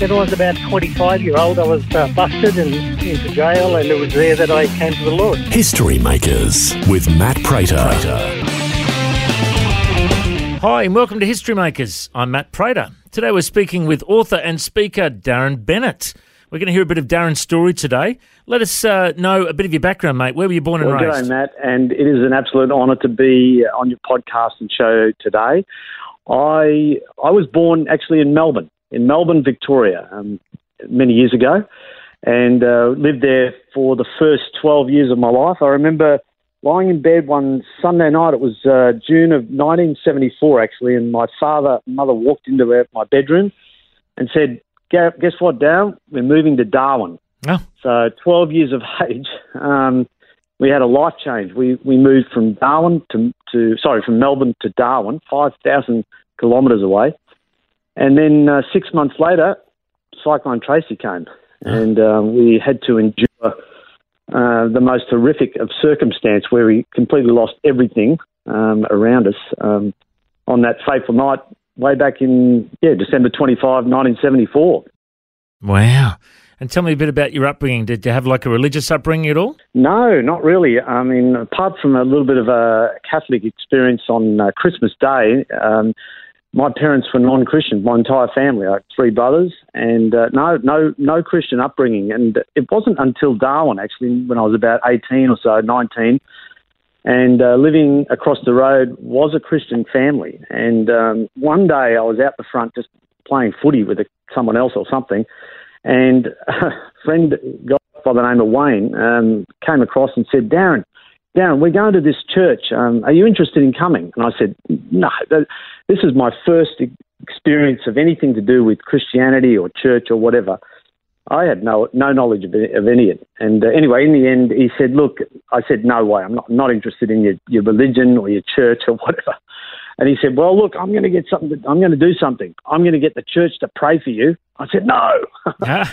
When I was about 25 year old, I was uh, busted and into jail, and it was there that I came to the Lord. History Makers with Matt Prater. Hi, and welcome to History Makers. I'm Matt Prater. Today we're speaking with author and speaker Darren Bennett. We're going to hear a bit of Darren's story today. Let us uh, know a bit of your background, mate. Where were you born and well, raised? G'day, Matt, and it is an absolute honour to be on your podcast and show today. I I was born actually in Melbourne, in Melbourne, Victoria, um, many years ago, and uh, lived there for the first 12 years of my life. I remember lying in bed one Sunday night. It was uh, June of 1974, actually, and my father and mother walked into my bedroom and said, "Guess what, Darren? We're moving to Darwin." Oh. So, 12 years of age, um, we had a life change. We we moved from Darwin to, to sorry from Melbourne to Darwin, 5,000 kilometres away, and then uh, six months later, Cyclone Tracy came, and um, we had to endure uh, the most horrific of circumstance where we completely lost everything um, around us um, on that fateful night way back in yeah December 25, 1974. Wow. And tell me a bit about your upbringing. Did you have like a religious upbringing at all? No, not really. I mean, apart from a little bit of a Catholic experience on uh, Christmas Day, um, my parents were non-Christian. My entire family, I had three brothers, and uh, no, no, no Christian upbringing. And it wasn't until Darwin, actually, when I was about eighteen or so, nineteen, and uh, living across the road was a Christian family. And um, one day I was out the front just playing footy with a, someone else or something, and a friend guy by the name of Wayne um, came across and said, "Darren." Darren, we're going to this church. Um, are you interested in coming? And I said, no, this is my first experience of anything to do with Christianity or church or whatever. I had no no knowledge of, of any of it. And uh, anyway, in the end, he said, "Look," I said, "No way. I'm not not interested in your, your religion or your church or whatever." And he said, "Well, look, I'm going to get something. To, I'm going to do something. I'm going to get the church to pray for you." I said, "No."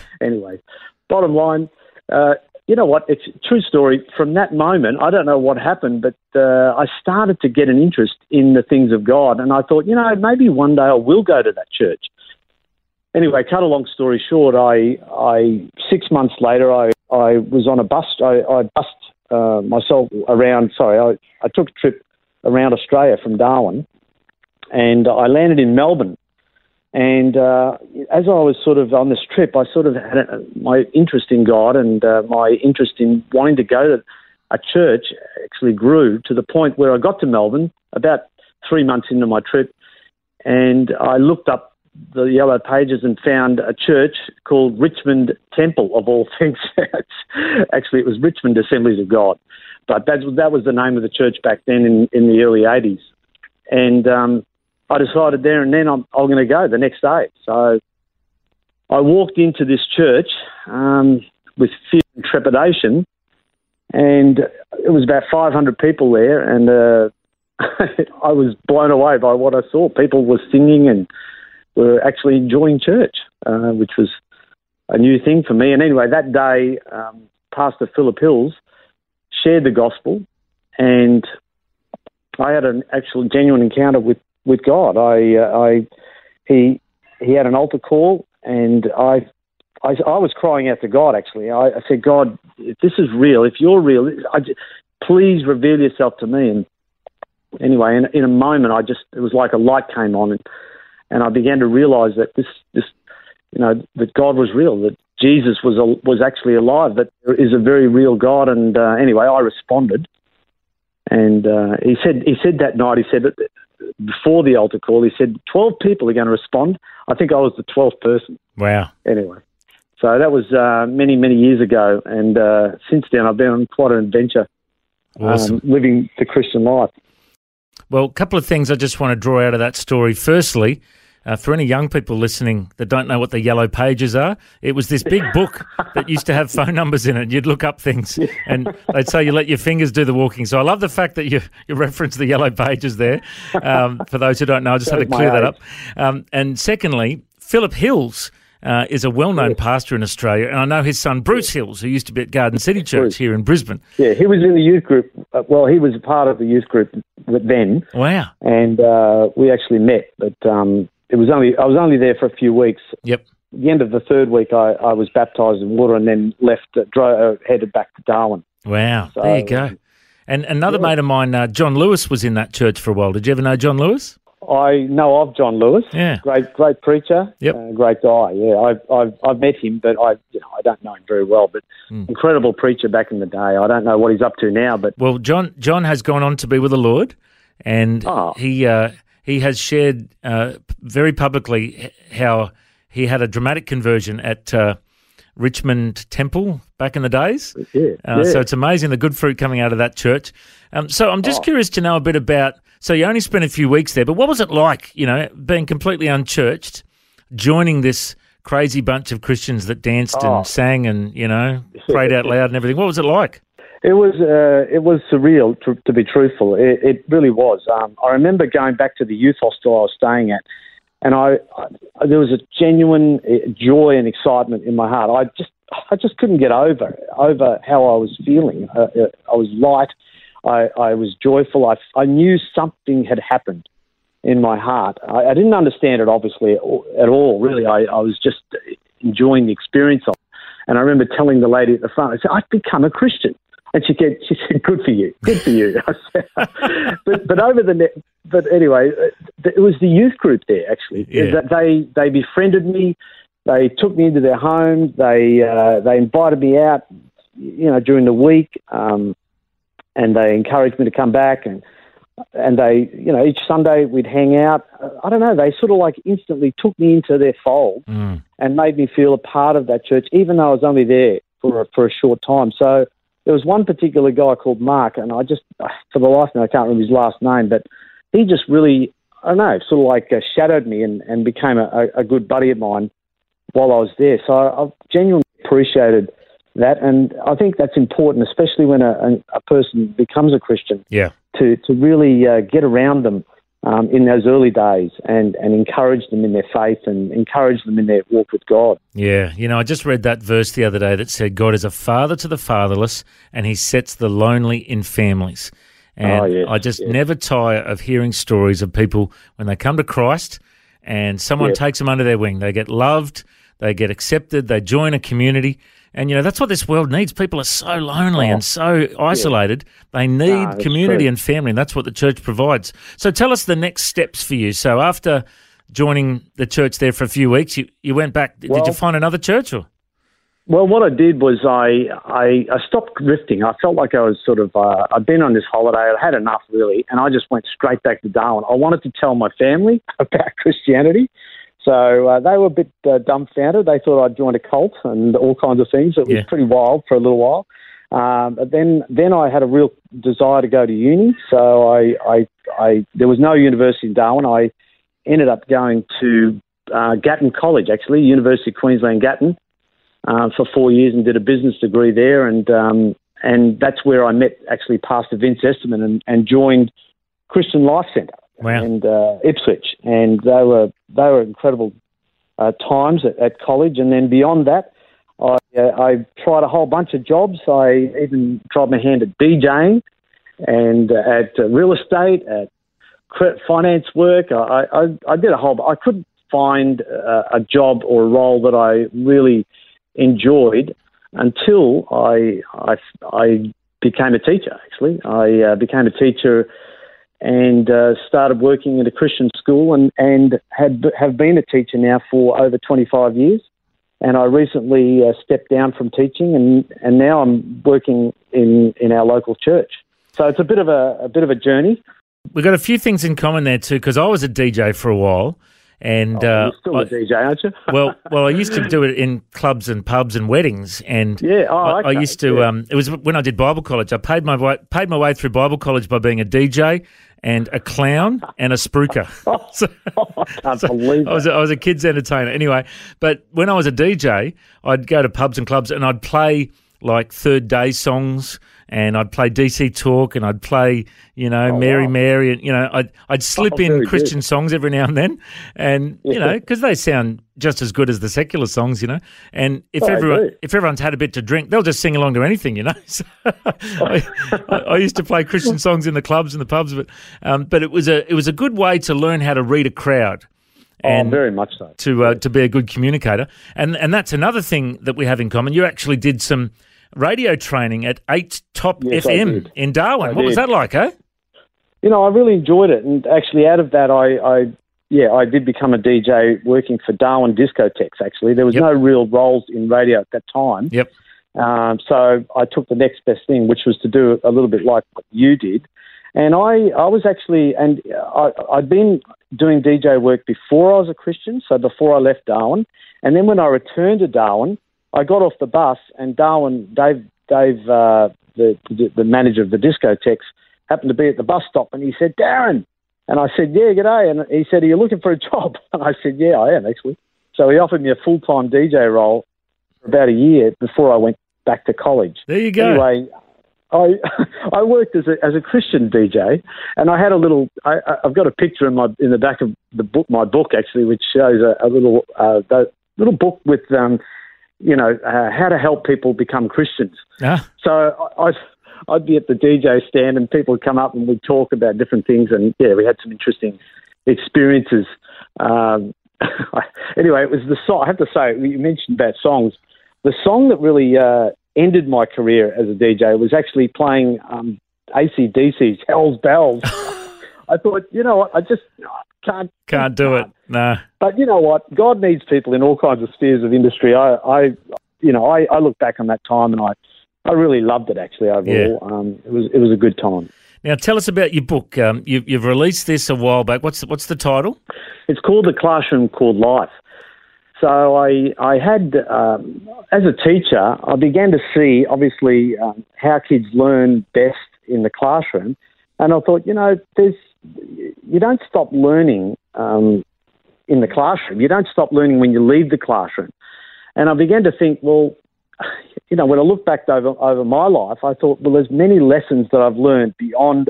anyway, bottom line, uh, you know what? It's a true story. From that moment, I don't know what happened, but uh, I started to get an interest in the things of God, and I thought, you know, maybe one day I will go to that church. Anyway, cut a long story short, I, I six months later, I, I was on a bus. I, I bussed uh, myself around. Sorry, I, I took a trip around Australia from Darwin, and I landed in Melbourne. And uh, as I was sort of on this trip, I sort of had a, my interest in God and uh, my interest in wanting to go to a church actually grew to the point where I got to Melbourne about three months into my trip, and I looked up the yellow pages and found a church called Richmond Temple of all things. actually, it was Richmond Assemblies of God, but that that was the name of the church back then in, in the early '80s, and um, I decided there and then I'm, I'm going to go the next day. So I walked into this church um, with fear and trepidation, and it was about 500 people there, and uh, I was blown away by what I saw. People were singing and were actually enjoying church, uh, which was a new thing for me. And anyway, that day, um, Pastor Philip Hills shared the gospel, and I had an actual genuine encounter with with God. I, uh, I, he, he had an altar call, and I, I, I was crying out to God. Actually, I, I said, God, if this is real, if you're real, I, please reveal yourself to me. And anyway, in, in a moment, I just it was like a light came on, and, and I began to realize that this, this, you know, that God was real, that Jesus was a, was actually alive, that there is a very real God. And uh, anyway, I responded, and uh, he said he said that night he said before the altar call he said twelve people are going to respond. I think I was the twelfth person. Wow. Anyway, so that was uh, many many years ago, and uh, since then I've been on quite an adventure, Awesome. um, living the Christian life. Well, a couple of things I just want to draw out of that story. Firstly, uh, for any young people listening that don't know what the yellow pages are, it was this big book that used to have phone numbers in it. You'd look up things, and they'd say you let your fingers do the walking. So I love the fact that you you reference the yellow pages there. Um, for those who don't know, I just had to clear that up. Um, and secondly, Philip Hills. Uh, is a well-known pastor in Australia, and I know his son Bruce Hills, who used to be at Garden City Church here in Brisbane. Yeah, he was in the youth group. Uh, well, he was a part of the youth group then, Wow. and uh, we actually met. But um, it was only I was only there for a few weeks. Yep. the end of the third week, I, I was baptised in water and then left, uh, uh, headed back to Darwin. Wow. So, there you go. And another mate of mine, uh, John Lewis, was in that church for a while. Did you ever know John Lewis? I know of John Lewis. Yeah. Great, great preacher. Yep. Uh, great guy. Yeah, I've, I've, I've met him, but I, you know, I don't know him very well. But Hmm. incredible preacher back in the day. I don't know what he's up to now, but Well, John John has gone on to be with the Lord, and Oh. he uh, he has shared uh, very publicly how he had a dramatic conversion at uh, Richmond Temple back in the days. yeah, Uh, yeah. So it's amazing the good fruit coming out of that church. Um, so I'm just Oh. curious to know a bit about. So you only spent a few weeks there, but what was it like? You know, being completely unchurched, joining this crazy bunch of Christians that danced Oh. and sang and you know prayed out loud and everything. What was it like? It was uh, it was surreal to, to be truthful. It, it really was. Um, I remember going back to the youth hostel I was staying at, and I, I there was a genuine uh, joy and excitement in my heart. I just I just couldn't get over over how I was feeling. Uh, uh, I was light. I, I was joyful. I, I knew something had happened in my heart. I, I didn't understand it obviously at all. Really, I, I was just enjoying the experience of. it. And I remember telling the lady at the front, I said, I've become a Christian. And she said, she said, good for you, good for you. Said, but, but over the net, but anyway, uh, it was the youth group there actually. Yeah. That They, they befriended me. They took me into their home. They, uh, they invited me out, you know, during the week. Um, and they encouraged me to come back and, and they, you know, each Sunday we'd hang out. I don't know. They sort of like instantly took me into their fold Mm. and made me feel a part of that church, even though I was only there for a, for a short time. So there was one particular guy called Mark, and I just, for the life of me, I can't remember his last name, but he just really, I don't know, sort of like uh, shadowed me and, and became a, a, good buddy of mine while I was there. So I, I genuinely appreciated that, and I think that's important, especially when a, a, a person becomes a Christian Yeah. to to really uh, get around them um, in those early days and and encourage them in their faith and encourage them in their walk with God. Yeah, you know, I just read that verse the other day that said, God is a father to the fatherless and he sets the lonely in families. And Oh, yes, I just yes. never tire of hearing stories of people when they come to Christ and someone Yes. takes them under their wing. They get loved, they get accepted, they join a community. And, you know, that's what this world needs. People are so lonely and so isolated. They need Oh. that's community true. and family, and that's what the church provides. So tell us the next steps for you. So after joining the church there for a few weeks, you, you went back. did you find another church or? Well, what I did was I, I, I stopped drifting. I felt like I was sort of, uh, I'd been on this holiday, I had enough really, and I just went straight back to Darwin. I wanted to tell my family about Christianity. So uh, they were a bit uh, dumbfounded. They thought I'd joined a cult and all kinds of things. It was Yeah. pretty wild for a little while. Um, but then, then I had a real desire to go to uni. So I, I, I, there was no university in Darwin. I ended up going to uh, Gatton College, actually, University of Queensland, Gatton uh, for four years and did a business degree there, and um, and that's where I met actually Pastor Vince Esterman and, and joined Christian Life Centre Wow. and uh, Ipswich, and they were they were incredible uh, times at, at college, and then beyond that, I uh, I tried a whole bunch of jobs. I even tried my hand at DJing and uh, at real estate, at finance work. I, I, I did a whole. I couldn't find uh, a job or a role that I really enjoyed until I I, I became a teacher. Actually, I uh, became a teacher and uh, started working at a Christian school and and had have been a teacher now for over 25 years. and I recently uh, stepped down from teaching, and, and now I'm working in, in our local church. So it's a bit of a, a bit of a journey. We've got a few things in common there too, because I was a DJ for a while, and Oh, uh, you're still a DJ, aren't you? well, well, I used to do it in clubs and pubs and weddings, and Yeah, oh, I, I used to. yeah. Um, it was when I did Bible college. I paid my way, paid my way through Bible college by being a DJ and a clown and a spruiker. So- I can't believe I was a, I was a kids entertainer anyway. But when I was a DJ, I'd go to pubs and clubs and I'd play like third day songs and I'd play DC Talk and I'd play you know Mary Oh, wow. Mary and you know I'd I'd slip Oh, in Christian good. songs every now and then and you know because they sound just as good as the secular songs you know and if Oh, everyone if everyone's had a bit to drink they'll just sing along to anything you know so I, I, I used to play Christian songs in the clubs and the pubs but um, but it was a it was a good way to learn how to read a crowd oh, very much so. to uh, to be a good communicator. And and that's another thing that we have in common. You actually did some radio training at Eight Top Yes, FM in Darwin. I what was that like, eh? You know, I really enjoyed it, and actually, out of that, I, I yeah, I did become a DJ working for Darwin Discotheques. Actually, there was Yep. no real roles in radio at that time. Yep. Um, so I took the next best thing, which was to do a little bit like what you did. And I, I was actually, and I, I'd been doing DJ work before I was a Christian, so before I left Darwin. And then when I returned to Darwin, I got off the bus, and Darwin, Dave, Dave, uh, the, the manager of the discotheques, happened to be at the bus stop, and he said, "Darren," and I said, "Yeah, g'day." And he said, "Are you looking for a job?" And I said, "Yeah, I am actually." So he offered me a full time DJ role for about a year before I went back to college. There you go. Anyway, I I worked as a as a Christian DJ, and I had a little. I, I've got a picture in my in the back of the book, my book actually, which shows a, a little uh, the little book with um, you know uh, how to help people become Christians. Yeah. So I, I'd, I'd be at the DJ stand and people would come up and we'd talk about different things. And yeah, we had some interesting experiences. Um, anyway, it was the song. I have to say, you mentioned about songs. The song that really uh, ended my career as a DJ was actually playing um, ACDC's Hell's Bells. I thought, you know what, I just can't can't do it. Nah. but you know what? God needs people in all kinds of spheres of industry. I, I you know, I, I look back on that time and I, I really loved it actually overall. Um, it was it was a good time. Now tell us about your book. Um, you, you've released this a while back. What's the, what's the title? It's called the classroom called life. So I I had um, as a teacher I began to see obviously um, how kids learn best in the classroom, and I thought you know there's you don't stop learning um, in the classroom. You don't stop learning when you leave the classroom. And I began to think, well, you know, when I look back over over my life, I thought, well, there's many lessons that I've learned beyond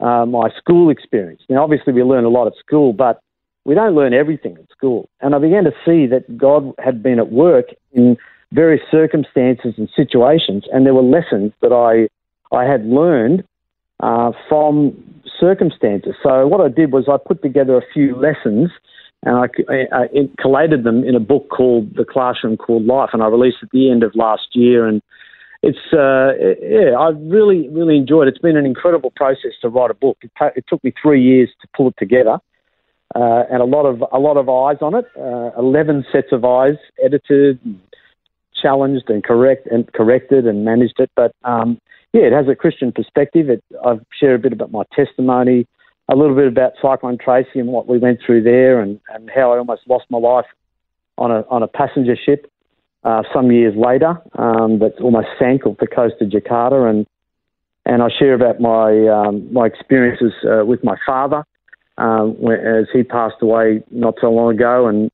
uh, my school experience. Now, obviously, we learn a lot at school, but we don't learn everything at school. And I began to see that God had been at work in various circumstances and situations, and there were lessons that I I had learned uh, from circumstances. So what I did was I put together a few lessons and I, I, I collated them in a book called The Classroom Called Life, and I released at the end of last year. And it's uh, yeah, I've really really enjoyed it. It's been an incredible process to write a book. It, it took me three years to pull it together, uh, and a lot of a lot of eyes on it. Uh, Eleven sets of eyes edited, challenged, and correct and corrected and managed it. But um, yeah, it has a Christian perspective. It, I've shared a bit about my testimony a little bit about Cyclone Tracy and what we went through there, and, and how I almost lost my life on a on a passenger ship uh, some years later um, that almost sank off the coast of Jakarta, and and I share about my um, my experiences uh, with my father um, as he passed away not so long ago, and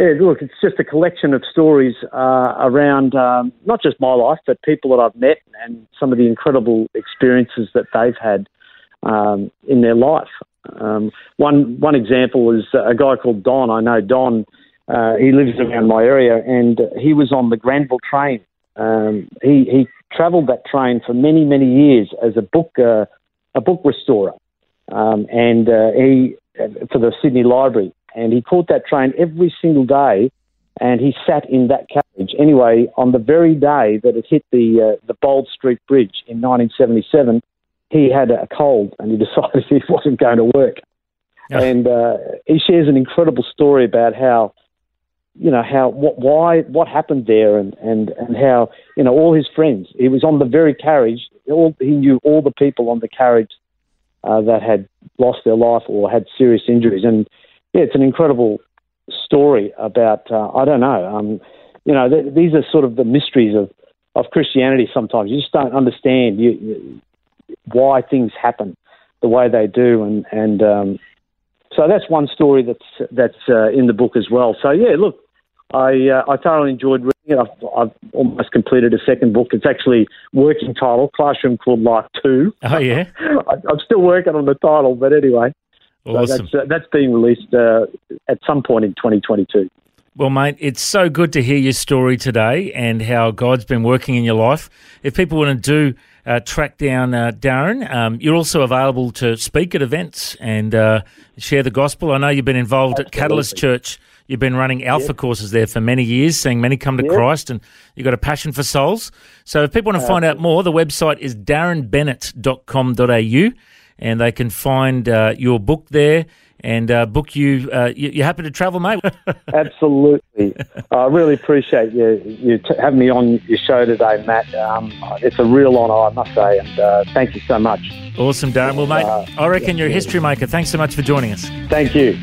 yeah, look, it's just a collection of stories uh, around um, not just my life, but people that I've met and some of the incredible experiences that they've had um, in their life. Um, one one example is a guy called Don. I know Don. Uh, he lives around my area, and he was on the Granville train. Um, he he travelled that train for many many years as a book uh, a book restorer, um, and uh, he for the Sydney Library. And he caught that train every single day, and he sat in that carriage. Anyway, on the very day that it hit the uh, the Bold Street Bridge in 1977 he had a cold and he decided he wasn't going to work. Yeah. And uh, he shares an incredible story about how you know how what why what happened there and and and how you know all his friends. He was on the very carriage. All he knew all the people on the carriage uh, that had lost their life or had serious injuries, and yeah, it's an incredible story about uh, I don't know. Um, you know, th- these are sort of the mysteries of of Christianity. Sometimes you just don't understand you, you, why things happen the way they do, and and um, so that's one story that's that's uh, in the book as well. So yeah, look, I uh, I thoroughly enjoyed reading it. I've, I've, almost completed a second book. It's actually working title, Classroom Called Life Two. Oh yeah, I, am still working on the title, but anyway, awesome. So that's uh, that's being released uh, at some point in 2022. Well, mate, it's so good to hear your story today and how God's been working in your life. If people want to do uh, track down uh, Darren, um, you're also available to speak at events and uh, share the gospel. I know you've been involved Absolutely. at Catalyst Church. You've been running alpha yep. courses there for many years, seeing many come to yep. Christ, and you've got a passion for souls. So, if people want to find out more, the website is darrenbennett.com.au and they can find uh, your book there and uh, book you, uh, you. You happy to travel, mate? Absolutely. I really appreciate you you t- having me on your show today, Matt. Um, it's a real honour, I must say, and uh, thank you so much. Awesome, Darren. Well, mate, uh, I reckon you're a history maker. Thanks so much for joining us. Thank you.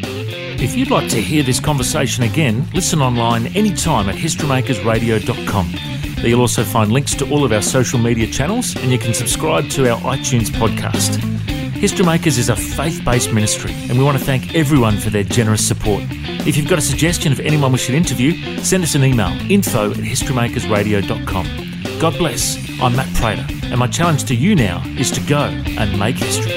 If you'd like to hear this conversation again, listen online anytime at historymakersradio.com. There you'll also find links to all of our social media channels, and you can subscribe to our iTunes podcast. History Makers is a faith based ministry, and we want to thank everyone for their generous support. If you've got a suggestion of anyone we should interview, send us an email info at historymakersradio.com. God bless. I'm Matt Prater, and my challenge to you now is to go and make history.